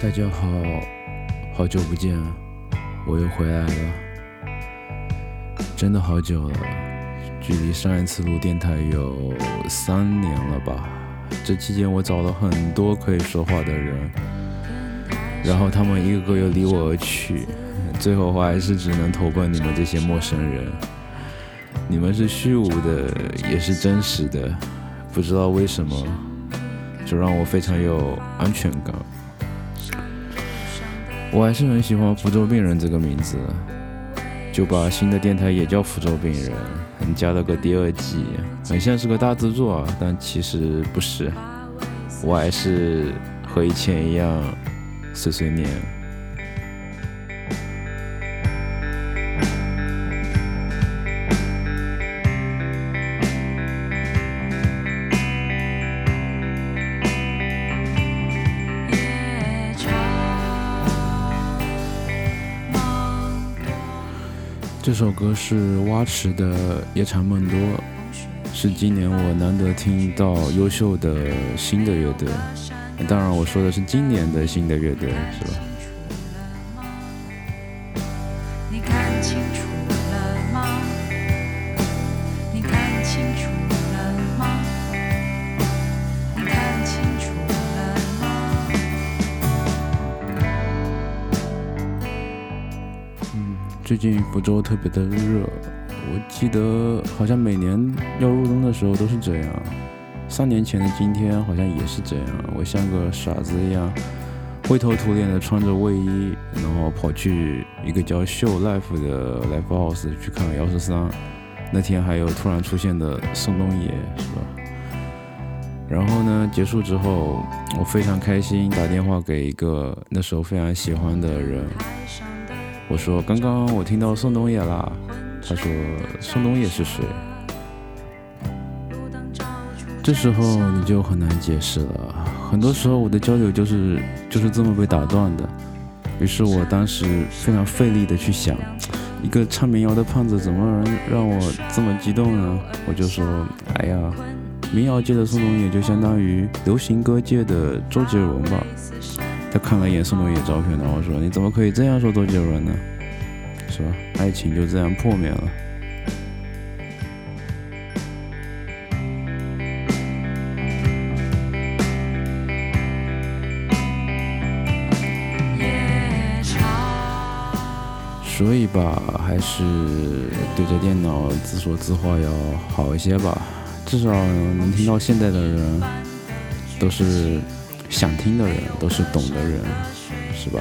大家好，好久不见，我又回来了，真的好久了，距离上一次录电台有三年了吧？这期间我找了很多可以说话的人，然后他们一个个又离我而去，最后我还是只能投奔你们这些陌生人。你们是虚无的，也是真实的，不知道为什么，就让我非常有安全感。我还是很喜欢“福州病人”这个名字，就把新的电台也叫“福州病人”，还加了个第二季，很像是个大制作，但其实不是。我还是和以前一样碎碎念。这首歌是蛙池的《夜长梦多》，是今年我难得听到优秀的新的乐队。当然，我说的是今年的新的乐队，是吧？最近福州特别的热，我记得好像每年要入冬的时候都是这样。三年前的今天好像也是这样，我像个傻子一样灰头土脸的穿着卫衣，然后跑去一个叫秀 life 的 live house 去看幺十三。那天还有突然出现的宋冬野，是吧？然后呢，结束之后我非常开心，打电话给一个那时候非常喜欢的人。我说：“刚刚我听到宋冬野了。”他说：“宋冬野是谁？”这时候你就很难解释了。很多时候我的交流就是就是这么被打断的。于是我当时非常费力的去想，一个唱民谣的胖子怎么能让我这么激动呢？我就说：“哎呀，民谣界的宋冬野就相当于流行歌界的周杰伦吧。”他看了一眼宋冬野照片，然后说：“你怎么可以这样说周杰伦呢？是吧？爱情就这样破灭了。”所以吧，还是对着电脑自说自话要好一些吧，至少能听到现在的人都是。想听的人都是懂的人，是吧？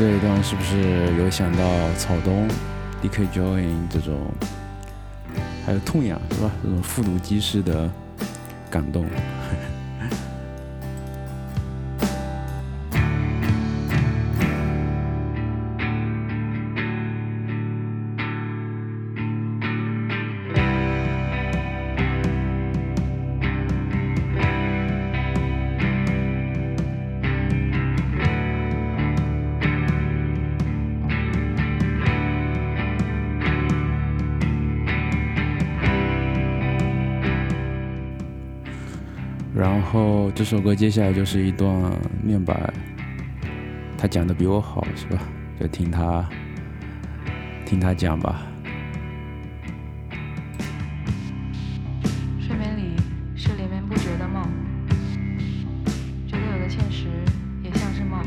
这一段是不是有想到草东、D.K. Join 这种，还有痛痒是吧？这种复读机式的感动。然后这首歌接下来就是一段念白，他讲的比我好是吧？就听他听他讲吧。睡眠里是连绵不绝的梦，觉得有的现实也像是梦。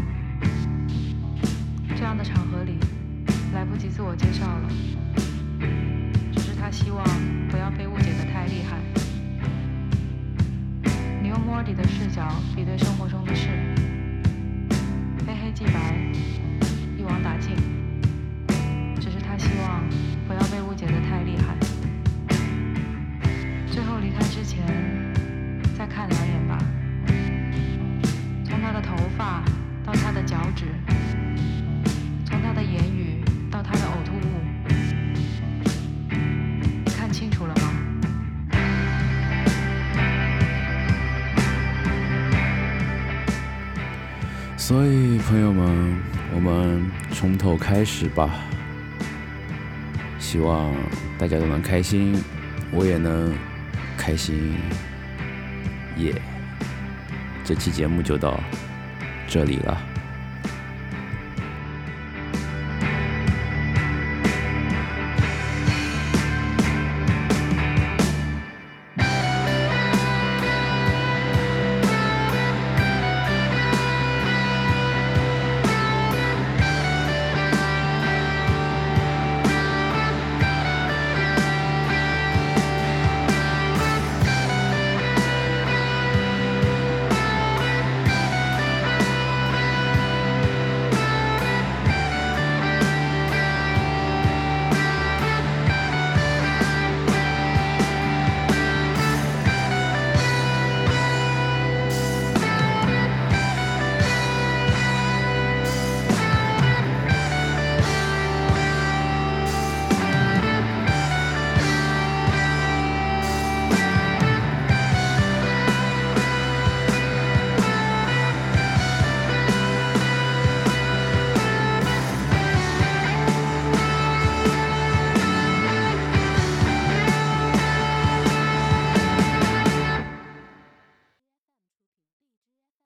这样的场合里来不及自我介绍了，你用莫迪的视角比对生活中的事，非黑即白，一网打尽。只是他希望不要被误解的太厉害。最后离开之前，所以，朋友们，我们从头开始吧。希望大家都能开心，我也能开心。耶！这期节目就到这里了。